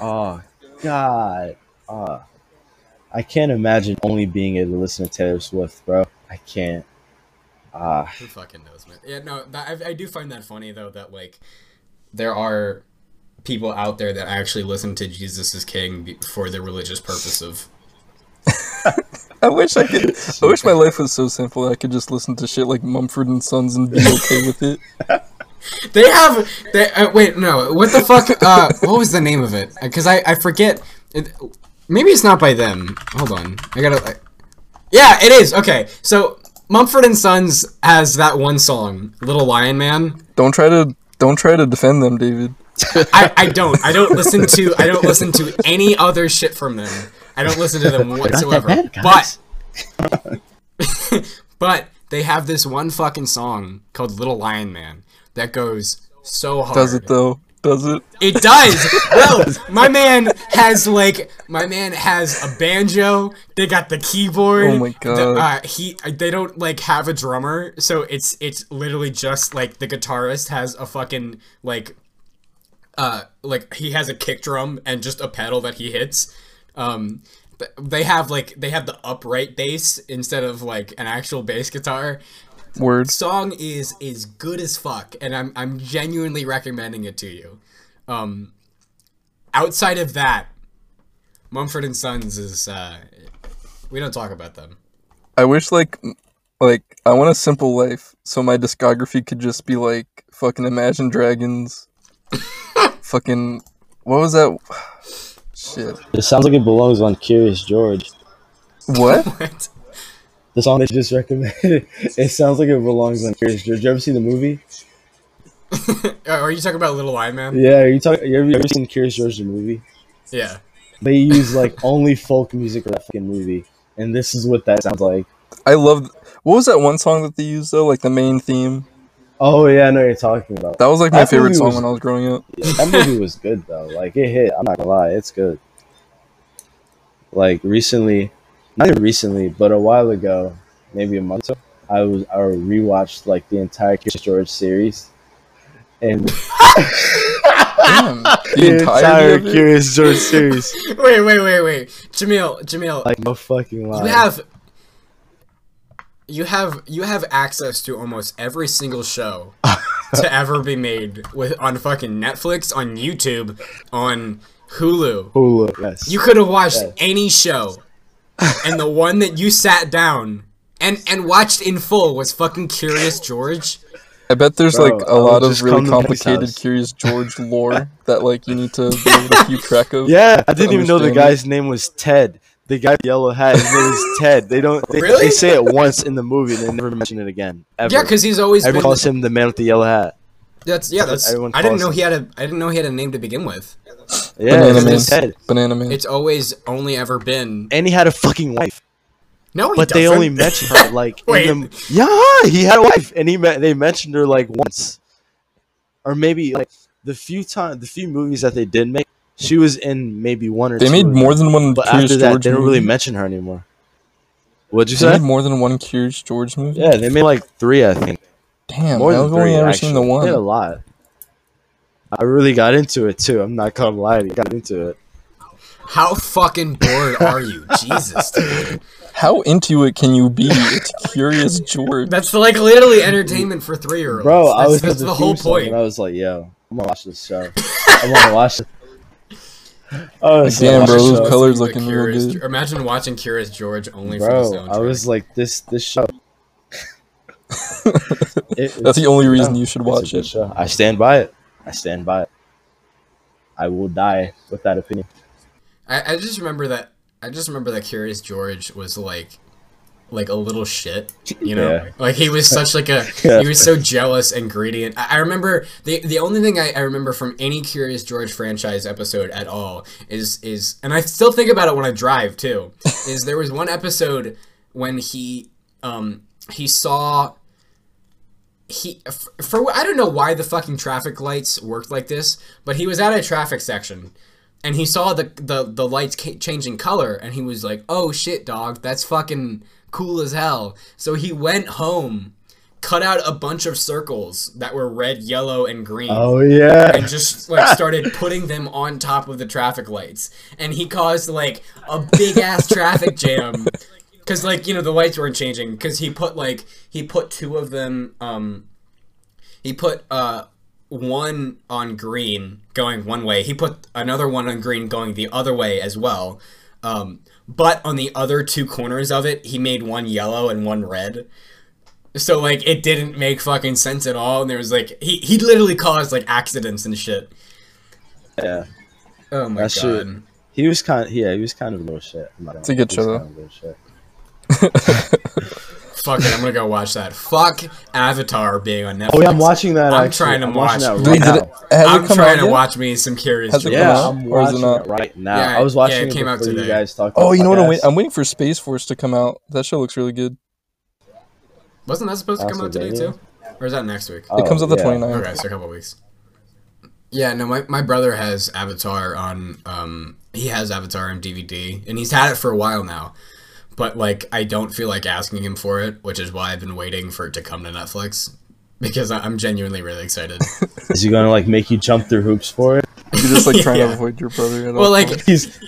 Oh God. Uh, I can't imagine only being able to listen to Taylor Swift, bro. I can't. Ah, who fucking knows, man? Yeah, no, that, I, I do find that funny though that like there are people out there that actually listen to Jesus is King for the religious purpose of. I wish I could. I wish my life was so simple. that I could just listen to shit like Mumford and Sons and be okay with it. They have. They uh, wait, no. What the fuck? Uh, what was the name of it? Because I I forget. It, maybe it's not by them. Hold on, I gotta. I, yeah, it is. Okay, so Mumford and Sons has that one song, "Little Lion Man." Don't try to. Don't try to defend them, David. I, I don't. I don't listen to. I don't listen to any other shit from them. I don't listen to them whatsoever. bad, but but they have this one fucking song called "Little Lion Man" that goes so hard. Does it though? Does it? It does. Well, my man has like my man has a banjo. They got the keyboard. Oh my The- God. uh, he they don't like have a drummer, so it's it's literally just like the guitarist has a fucking like uh like he has a kick drum and just a pedal that he hits. Um th- they have like they have the upright bass instead of like an actual bass guitar Word. song is is good as fuck and i'm i'm genuinely recommending it to you um outside of that mumford and sons is uh we don't talk about them I wish like like I want a simple life, so my discography could just be like fucking Imagine Dragons, fucking what was that? Shit. it sounds like it belongs on Curious George. What? what The song that you just recommended. It sounds like it belongs on Curious George. You ever see the movie? are you talking about little lion man Yeah. Are you talking? You ever, you ever seen Curious George the movie? yeah They use like only folk music for that fucking movie, and this is what that sounds like. I love. What was that one song that they used though? Like the main theme. Oh yeah, I know what you're talking about. That was like my That favorite song was- when I was growing up. Yeah, that movie was good though. Like it hit. I'm not gonna lie, it's good. Like recently, not even recently, but a while ago, maybe a month ago, I was I rewatched like the entire Curious George series, and Damn. The entirety of it? Curious George series. wait wait wait wait jamil jamil Like no fucking lie. you have you have you have access to almost every single show to ever be made with on fucking Netflix, on YouTube, on Hulu. Hulu. Yes. You could have watched Yes. any show, and the one that you sat down and and watched in full was fucking Curious George. I bet there's Bro, like a I would lot of really come to Mike's complicated. Curious George lore that like you need to be able to keep track of. yeah, I didn't even know the guy's name was Ted. The guy with the yellow hat, his name is Ted. They don't. They, Really? they say it once in the movie, and they never mention it again. Ever. Yeah, because he's always everyone been. calls him the man with the yellow hat. That's yeah. That's. everyone I didn't know him. he had a. I didn't know he had a name to begin with. Yeah, Banana Man. Ted. Banana Man. It's always only ever been. And he had a fucking wife, No, he but they doesn't. only mention her like. Wait. In the, yeah, he had a wife, and he met, they mentioned her like once, or maybe like the few time the few movies that they did make, she was in maybe one or They two. made more them. than one but Curious after that, George they don't movie. really mention her anymore. What'd you They say? made more than one Curious George movie. Yeah, they made like three, I think. Damn, More I've than only three. ever actually. seen the one. They did a lot. I really got into it too. I'm not gonna lie, to you. I got into it. How fucking bored are you, Jesus? Dude. How into it can you be? It's Curious George. That's like literally entertainment for three year olds. Bro, I was that's the, the, whole point. and I was like, "Yo, I'm gonna watch this show. I'm gonna watch it." Oh, Like, damn, bro, those show colors listening to looking real good. Imagine watching Curious George only for bro. the soundtrack. I was like, "This, this show." It- That's the only reason yeah, you should watch it. show. I stand by it. I stand by it. I will die with that opinion. I, I just remember that. I just remember that Curious George was like like a little shit, you know. Yeah. Like he was such like a he was so jealous and greedy. And I, I remember the the only thing I, I remember from any Curious George franchise episode at all is is and I still think about it when I drive too. is there was one episode when he um he saw he f- for I don't know why the fucking traffic lights worked like this, but he was at a traffic section and he saw the the the lights ca- changing color and he was like, "Oh shit, dog, that's fucking cool as hell." So he went home, cut out a bunch of circles that were red, yellow, and green. Oh yeah. And just like started putting them on top of the traffic lights, and he caused like a big ass traffic jam because like you know the lights weren't changing because he put like he put two of them um he put uh one on green going one way he put another one on green going the other way as well um but on the other two corners of it he made one yellow and one red so like it didn't make fucking sense at all and there was like he he literally caused like accidents and shit yeah. oh my That god shit- He was kind. Of, yeah, he was kind of a little shit. I'm not gonna It's a good he show, though. kind of a little shit. fuck it i'm gonna go watch that fuck avatar being on netflix Oh yeah, I'm watching that. I'm actually. trying to I'm watch- that right did now. it, i'm it trying to yet? watch me some curious Has it George. come Yeah, out, I'm or is it watching it right now. Yeah, I was yeah, it it, came out before you today. guys talked. Oh, you know what? I'm, wait- I'm waiting for Space Force to come out. That show looks really good. wasn't that supposed to come out today too or is that next week It comes Oh, out the yeah. 29th. Okay, so a couple weeks. Yeah, no, my, my brother has Avatar on. Um, he has Avatar on DVD, and he's had it for a while now. But like, I don't feel like asking him for it, which is why I've been waiting for it to come to Netflix because I- I'm genuinely really excited. Is he gonna like make you jump through hoops for it? You're just like trying Yeah. to avoid your brother. At well, all like, costs. He's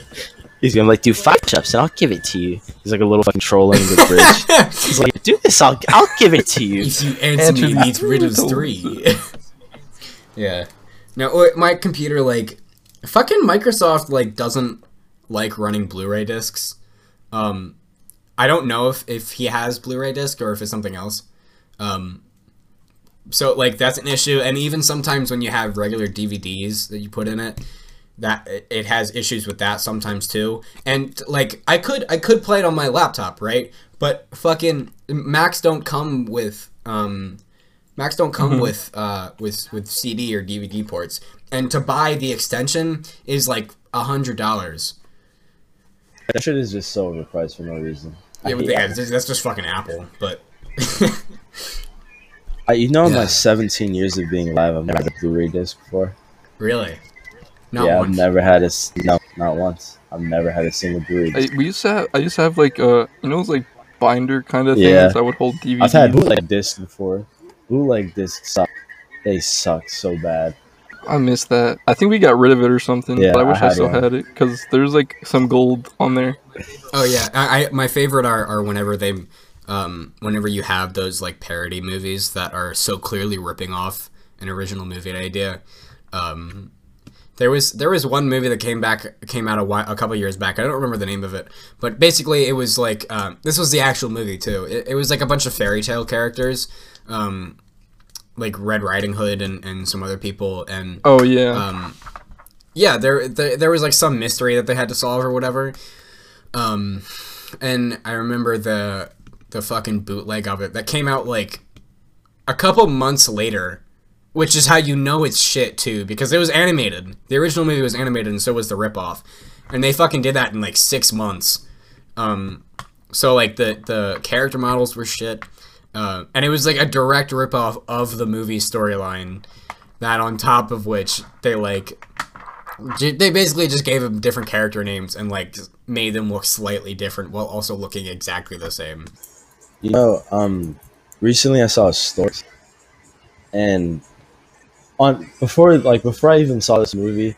he's gonna like do five ups and I'll give it to you. He's like a little fucking troll under the bridge. He's like, do this, I'll I'll give it to you. if you answer Answer me, me meets Riddles riddle. three. yeah. No, my computer like, fucking Microsoft like doesn't like running Blu-ray discs. Um, I don't know if if he has Blu-ray disc or if it's something else. Um, so like that's an issue, and even sometimes when you have regular DVDs that you put in it, that it- has issues with that sometimes too. And like I could I could play it on my laptop, right? But fucking Macs don't come with um Macs don't come with uh with with CD or DVD ports. And to buy the extension is like a hundred dollars. That shit is just so overpriced for no reason. I Yeah, but hate yeah, Apple. that's that's just fucking Apple. But I, you know, in Yeah. my 17 years of being live, I've never had a Blu-ray disc before. really, not yeah, one. I've never had a s- no, not once. I've never had a single Blu-ray. I, we used to have. I used to have like uh, you know, those like binder kind of things Yeah. that would hold DVDs. I've had bootleg discs before. Bootleg discs suck. They suck so bad. I miss that. I think we got rid of it or something. Yeah, but I I wish I, had still one. had it because there's like some gold on there. Oh yeah, I, I my favorite are, are whenever they, um, whenever you have those like parody movies that are so clearly ripping off an original movie idea. Um, there was there was one movie that came back came out a, while, a couple years back. I don't remember the name of it, but basically it was like um, this was the actual movie too. It, it was like a bunch of fairy tale characters, um, like Red Riding Hood and, and some other people, and Oh yeah. um, yeah, there, there there was like some mystery that they had to solve or whatever. Um, and I remember the the fucking bootleg of it that came out like a couple months later, which is how you know it's shit too because it was animated. The original movie was animated, and so was the ripoff, and they fucking did that in like six months. Um, so like the the character models were shit, uh, and it was like a direct ripoff of the movie storyline. That on top of which they like j- they basically just gave them different character names and like made them look slightly different while also looking exactly the same. You know, um, recently I saw a story, and on before like before I even saw this movie,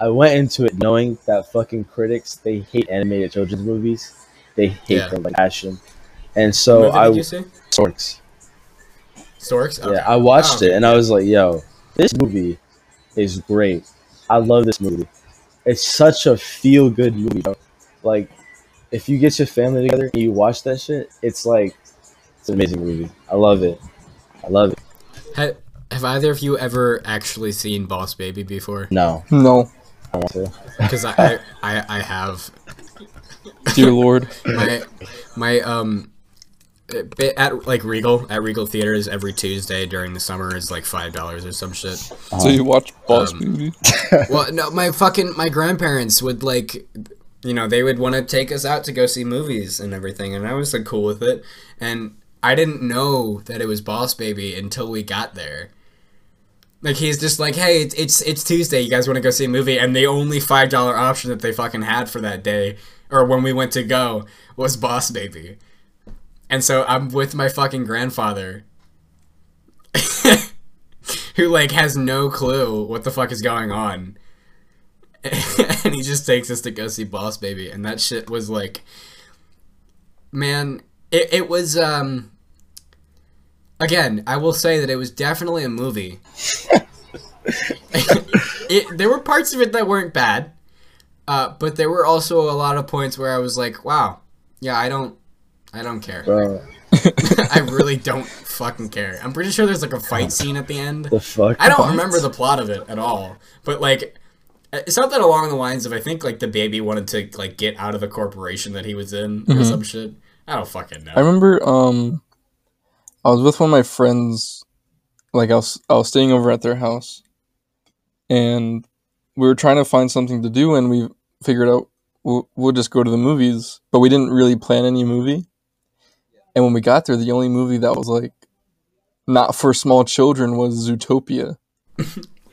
I went into it knowing that fucking critics they hate animated children's movies, they hate Yeah. them like passion, and so movie I did you say? Storks. Storks. Okay. Yeah, I watched Oh, it and I was like, yo, this movie is great. I love this movie. It's such a feel good movie. Bro. Like, if you get your family together and you watch that shit, it's like, it's an amazing movie. I love it. I love it. Have, have either of you ever actually seen Boss Baby before? No, no, I want to. Because I, I, I I have dear lord. my my um bit at like Regal at Regal theaters every Tuesday during the summer is like five dollars or some shit. So you watch Boss Um, movie? well, no, my fucking my grandparents would like, you know, they would want to take us out to go see movies and everything, and I was like cool with it. And I didn't know that it was Boss Baby until we got there. Like he's just like, hey, it's it's, it's Tuesday. You guys want to go see a movie? And the only five dollar option that they fucking had for that day, or when we went to go, was Boss Baby. And so I'm with my fucking grandfather, who like has no clue what the fuck is going on and he just takes us to go see Boss Baby, and that shit was like, man, it, it was um. Again, I will say that it was definitely a movie. it, there were parts of it that weren't bad, uh, but there were also a lot of points where I was like, "Wow, yeah, I don't, I don't care. Bro, I really don't fucking care." I'm pretty sure there's like a fight scene at the end. the fuck? I don't remember the plot of it at all, but like it's something along the lines of I think like the baby wanted to like get out of the corporation that he was in or Mhm. some shit. I don't fucking know. I remember um I was with one of my friends like I was I was staying over at their house and we were trying to find something to do and we figured out we'll, we'll just go to the movies but we didn't really plan any movie and when we got there the only movie that was like not for small children was Zootopia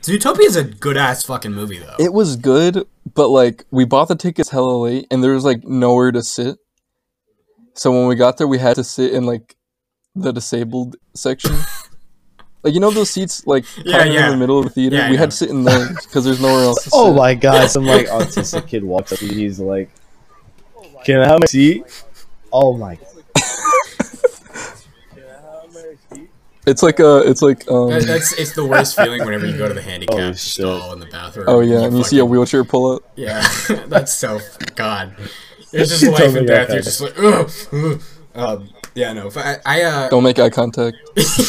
Zootopia is a good ass fucking movie though. it was good but like we bought the tickets hella late and there was like nowhere to sit so when we got there we had to sit in like the disabled section like you know those seats like kind Yeah, of yeah. in the middle of the theater Yeah, we had to sit in those because there's nowhere else to oh sit Oh my god! Some like autistic kid walks up to you. He's like, "Can I have my seat?" Oh my. It's like uh it's like um That- that's it's the worst feeling whenever you go to the handicap Oh, stall in the bathroom. oh yeah and you see a wheelchair pull up Yeah, that's so god. It's just life told and death. that. You're just like, ugh, ugh. Um, yeah, no. But I, I uh, don't make eye contact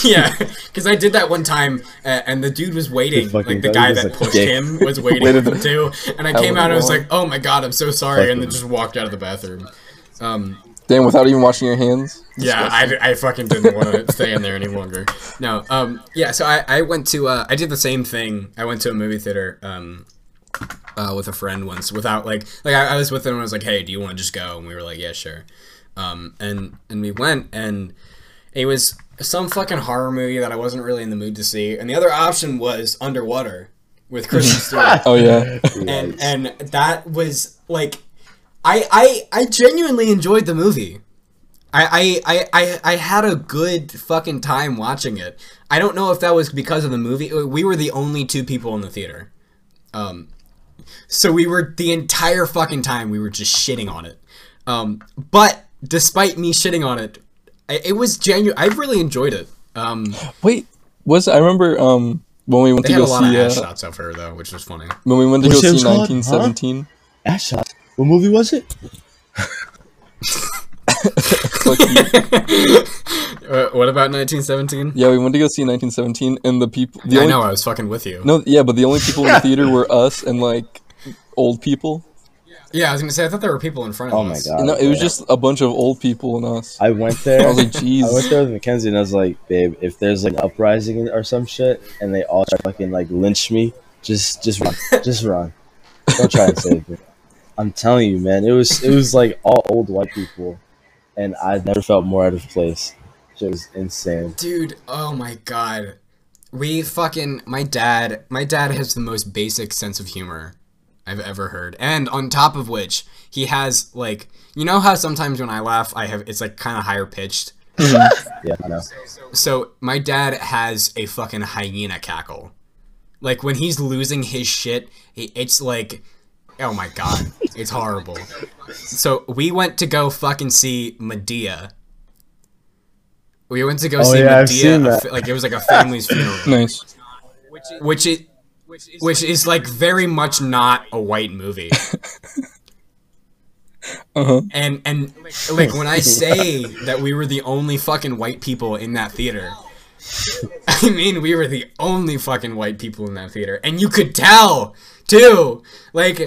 yeah, because I did that one time, uh, and the dude was waiting, like the guy guy that pushed dick. him was waiting Waited for him too, and I came out and was like, "Oh my god, I'm so sorry," and then just walked out of the bathroom. Um, damn without even washing your hands yeah, I, I fucking didn't want to stay in there any longer. No, um, yeah, so I, I went to, uh, I did the same thing. I went to a movie theater, um, uh, with a friend once without like, like I, I was with him and I was like, hey, do you want to just go? And we were like, yeah, sure. Um, and, and we went and it was some fucking horror movie that I wasn't really in the mood to see. And the other option was Underwater with Kristen Stewart oh yeah and and that was like I I I genuinely enjoyed the movie. I, I, I, I, I had a good fucking time watching it. I don't know if that was because of the movie. We were the only two people in the theater. Um, so we were the entire fucking time we were just shitting on it. Um, but despite me shitting on it, I- it was genuine. I really enjoyed it. Um, wait was I remember um when we went they to had go a lot of see ass uh, shots of her though, which was funny. when we went to go see called? 1917 Ass shot. What movie was it? Uh, what about 1917? yeah we went to go see 1917 and the people the I only know I was fucking with you. No, yeah, but the only people in the theater were us and like old people. Yeah, I was gonna say I thought there were people in front of us. Oh my us. god. no, it was bro. just a bunch of old people and us. I went there. I was like, I went there with Mackenzie and I was like, babe, if there's like an uprising or some shit and they all try to fucking like lynch me, just just run. just run. Don't try and save me. I'm telling you, man, it was it was like all old white people and I never felt more out of place. It was insane. Dude, oh my god. We fucking my dad my dad has the most basic sense of humor I've ever heard. And on top of which, he has like you know how sometimes when I laugh I have it's like kinda higher pitched. Mm-hmm. Yeah, I know. So my dad has a fucking hyena cackle. Like when he's losing his shit, it's like oh my god, it's horrible. So we went to go fucking see Madea. We went to go Oh, see yeah, Madea, seen a that. fa- like it was like a family's funeral, Nice. Which is, which it, which is like very much not a white movie. Uh huh. And and like when I say that we were the only fucking white people in that theater, I mean we were the only fucking white people in that theater, and you could tell too. Like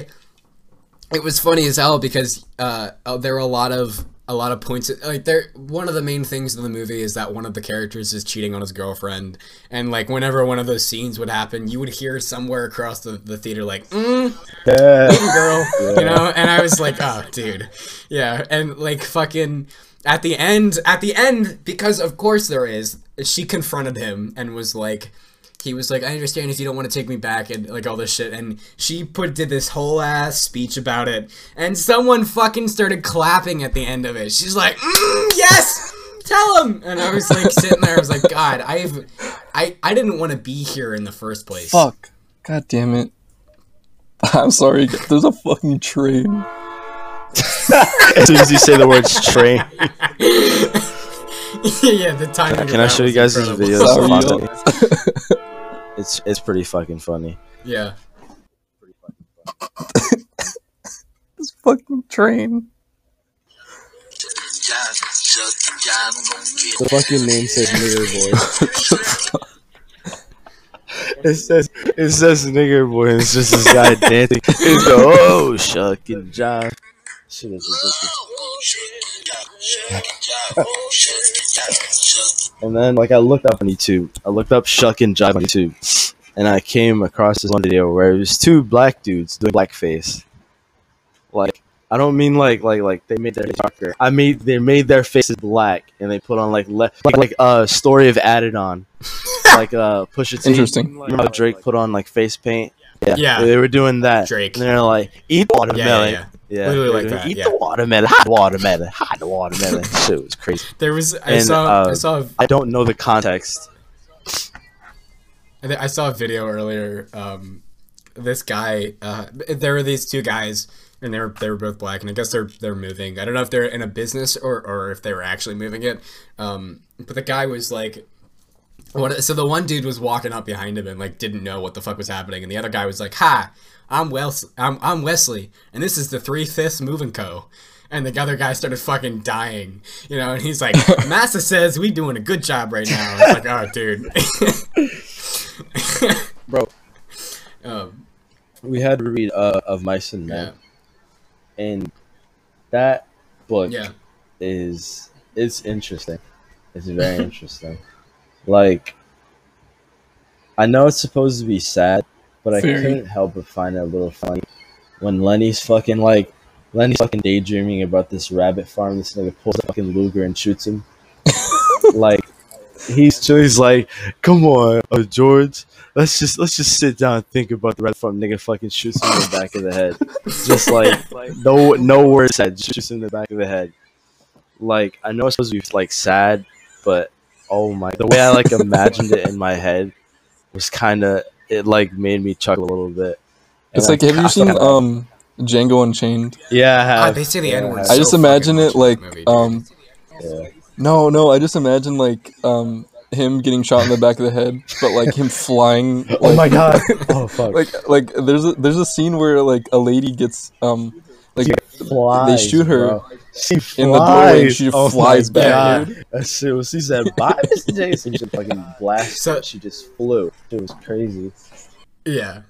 it was funny as hell because uh, uh, there were a lot of a lot of points like there one of the main things in the movie is that one of the characters is cheating on his girlfriend. And like whenever one of those scenes would happen you would hear somewhere across the, the theater like mm, Yeah. girl you know? And i was like oh dude. Yeah. And like fucking at the end at the end because of course there is she confronted him and was like he was like i understand if you don't want to take me back and like all this shit and she put did this whole ass speech about it and someone fucking started clapping at the end of it she's like mm, yes tell him and i was like sitting there i was like god i've i i didn't want to be here in the first place Fuck. God damn it. I'm sorry. There's a fucking train. As soon as you say the words train, yeah the timing can I show you was guys this video? Sorry, It's yo. funny. It's it's pretty fucking funny. yeah This fucking train. The fucking name says nigger boy. It says it says nigger boy. And it's just this guy dancing. It's the oh shucking job. Shit is ridiculous. And then like I looked up on YouTube. I looked up shuck and jive on YouTube. And I came across this one video where it was two black dudes doing blackface. Like I don't mean like like like they made their darker. I made they made their faces black and they put on like le- like like a uh, story of added on. like uh push T. Interesting. Remember how Drake put on like face paint? Yeah. yeah. They were doing that. Drake. And they're like, eat watermelon. yeah, yeah. Yeah, Literally like that, Eat yeah. the watermelon, hot watermelon, hot watermelon. Shit was crazy. there was i And, saw i uh, saw I don't know the context. I, thi- I saw a video earlier. Um, this guy, uh, there were these two guys, and they were they were both black, and I guess they're they're moving. I don't know if they're in a business or or if they were actually moving it. Um, but the guy was like. What, so the one dude was walking up behind him and like didn't know what the fuck was happening, and the other guy was like, "Hi, I'm Wes, I'm, I'm Wesley, and this is the Three Fifths Moving Co." And the other guy started fucking dying, you know, and he's like, "Massa says we doing a good job right now." It's like, "Oh, dude." Bro, um, we had to read uh, Of Mice and yeah, Men. And that book yeah. is it's interesting. It's very interesting. Like I know it's supposed to be sad, but I couldn't help but find it a little funny when Lennie's fucking like Lennie's fucking daydreaming about this rabbit farm. This nigga pulls a fucking Luger and shoots him. like he's chill. He's like, "Come on, uh, George. Let's just let's just sit down and think about the rabbit farm." Nigga fucking shoots him in the back of the head. Just like no no words said. Just shoots him in the back of the head. Like I know it's supposed to be like sad, but oh my, the way I like imagined it in my head was kind of it like made me chuckle a little bit. And It's I- like, have you seen um Django Unchained? Yeah, I Ah, have. they say the Yeah, N word. have. I just imagine it like um Yeah. no no I just imagine like um him getting shot in the back of the head, but like him flying. Like, Oh my god. Oh fuck. Like like there's a there's a scene where like a lady gets um like flies, they shoot her bro. She flies. in the doorway and she Oh my flies back, God. That shit was, she said, bye, Mr. Jason. She fucking blasted. So- she just flew. It was crazy. Yeah.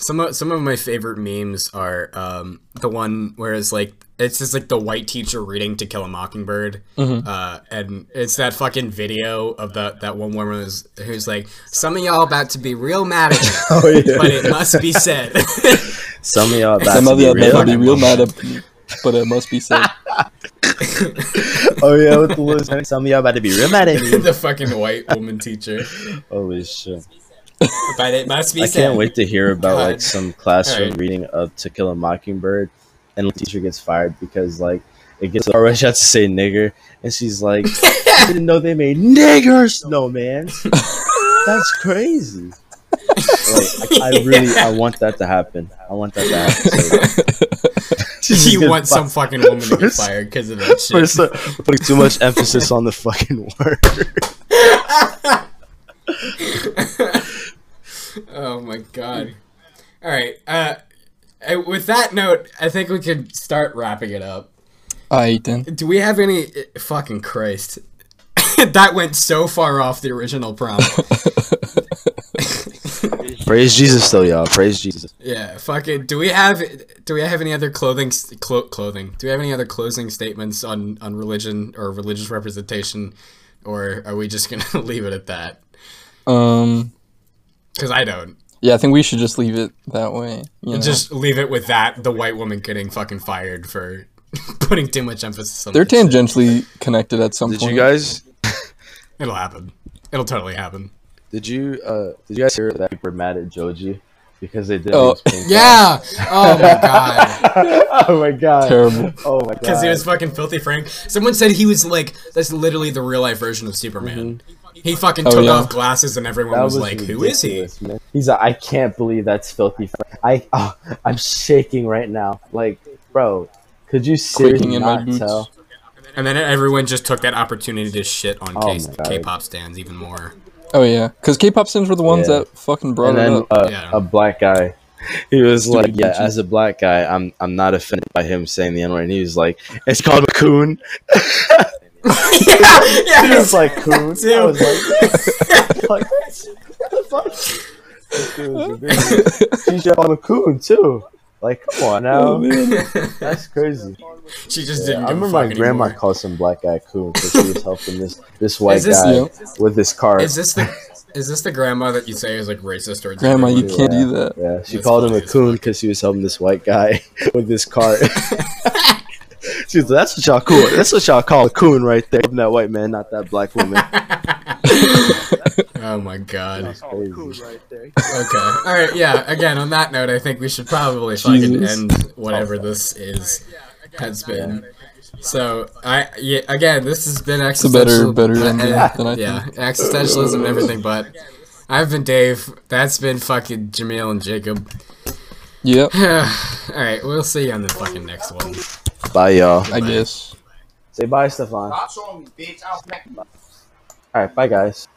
Some of some of my favorite memes are um, the one where it's like it's just like the white teacher reading To Kill a Mockingbird, Mhm. uh, and it's that fucking video of that that one woman who's, who's like, "Some of y'all about to be real mad at me, Oh, yeah. but it must be said." Some of y'all about Some to of be you real. might be real mad at me, but it must be said. Oh, yeah, with the little Some of y'all about to be real mad at me. the fucking white woman teacher, Holy shit. but it must be said. I said. can't wait to hear about God. like some classroom Alright. reading of To Kill a Mockingbird, and the teacher gets fired because like it gets already she has to say nigger, and she's like, I didn't know they made niggers. No man, that's crazy. Like, I, I really I want that to happen. I want that to happen. So, she you gets want some fucking woman to get fired because of that shit. First, uh, putting too much emphasis on the fucking word. oh my god. All right. Uh, uh, with that note, I think we could start wrapping it up. Alright then. Do we have any? uh, Fucking Christ. that went so far off the original prompt. Praise Jesus, though, y'all. Praise Jesus. yeah. Fucking. Do we have do we have any other clothing clo- clothing? Do we have any other closing statements on on religion or religious representation, or are we just gonna leave it at that? Um, Because I don't. yeah, I think we should just leave it that way. You know? Just leave it with that. The white woman getting fucking fired for putting too much emphasis on. they're this shit. tangentially connected at some Did point. you guys? It'll happen. It'll totally happen. Did you? Uh, Did you guys hear that people were mad at Joji because they did? Oh, Yeah. Oh my god. oh my god. Terrible. Oh my god. Because he was fucking filthy Frank. Someone said he was like that's literally the real life version of Superman. He fucking Oh, took yeah. off glasses and everyone That was, like, "Who is he?" man. He's like, I can't believe that's filthy. Frank. I, oh, I'm shaking right now. Like, bro, could you seriously Quaking in my not boots. tell? And then everyone just took that opportunity to shit on Oh K- K-pop stands even more. Oh yeah, because K-pop stands were the ones Yeah. that fucking brought And it then up. uh, Yeah. a black guy. he was like, yeah. bitches. As a black guy, I'm I'm not offended by him saying the N word. And he was like, it's called a coon. yeah, yeah. He was like, coon. Too. I was like, like, what the fuck? This dude was ridiculous. She should call a coon too. Like, come on Oh, now. That's crazy. she just Yeah, didn't. I remember my fuck grandma anymore. called some black guy coon because she was helping this this white this- guy Yeah. with this car. Is this the is this the grandma that you say is like racist or Grandma, you everyone? can't Yeah. do that. Yeah, she That's called him a coon because she was helping this white guy with this cart. She's like, that's what y'all cool. That's what y'all call a coon right there. Helping that white man, not that black woman. Oh my god. Crazy. Okay. All right. Yeah. Again, on that note, I think we should probably fucking end whatever this is has been. So I yeah, again, this has been a better- better uh, ending uh, than I yeah, existentialism and everything. But I've been Dave. That's been fucking Jamil and Jacob. Yep, All right. We'll see you on the fucking next one. Bye, y'all. I guess. Say bye, Stefan. All right, bye, guys.